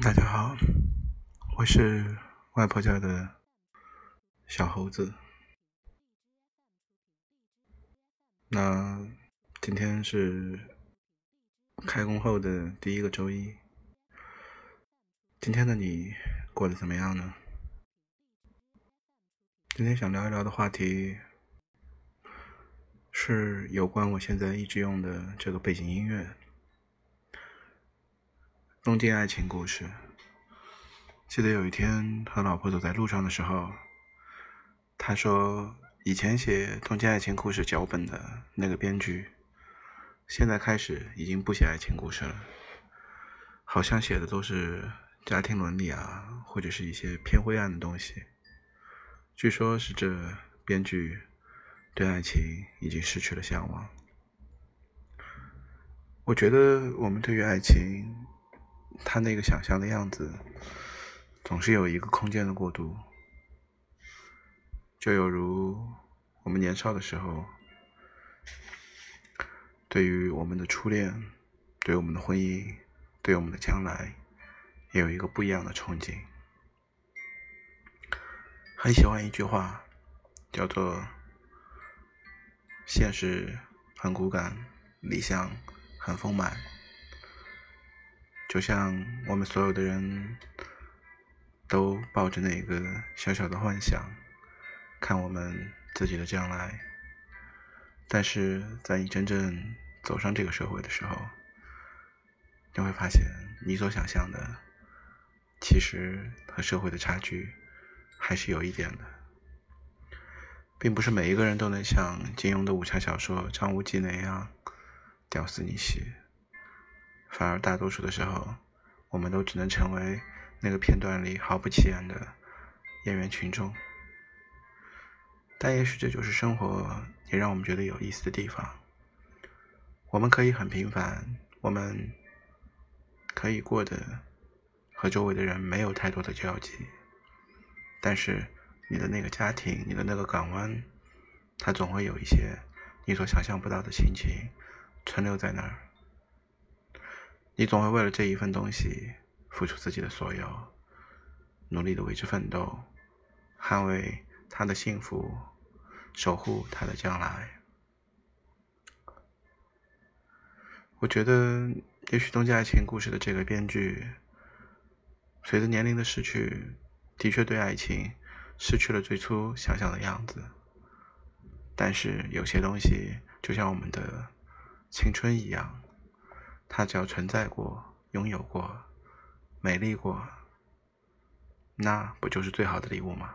大家好，我是外婆家的小猴子。那今天是开工后的第一个周一，今天的你过得怎么样呢？今天想聊一聊的话题是有关我现在一直用的这个背景音乐。东京爱情故事。记得有一天和老婆走在路上的时候，他说：“以前写东京爱情故事脚本的那个编剧，现在开始已经不写爱情故事了，好像写的都是家庭伦理啊，或者是一些偏灰暗的东西。据说是这编剧对爱情已经失去了向往。我觉得我们对于爱情。”他那个想象的样子，总是有一个空间的过渡，就有如我们年少的时候，对于我们的初恋，对我们的婚姻，对我们的将来，也有一个不一样的憧憬。很喜欢一句话，叫做“现实很骨感，理想很丰满”。就像我们所有的人都抱着那个小小的幻想，看我们自己的将来，但是在你真正走上这个社会的时候，你会发现你所想象的，其实和社会的差距还是有一点的，并不是每一个人都能像金庸的武侠小说《张无忌》那样屌丝逆袭。反而，大多数的时候，我们都只能成为那个片段里毫不起眼的演员群众。但也许这就是生活也让我们觉得有意思的地方。我们可以很平凡，我们可以过得和周围的人没有太多的交集，但是你的那个家庭，你的那个港湾，它总会有一些你所想象不到的心情存留在那儿。你总会为了这一份东西付出自己的所有，努力的为之奋斗，捍卫他的幸福，守护他的将来。我觉得，也许《东京爱情故事》的这个编剧，随着年龄的逝去，的确对爱情失去了最初想象的样子。但是，有些东西就像我们的青春一样。它只要存在过、拥有过、美丽过，那不就是最好的礼物吗？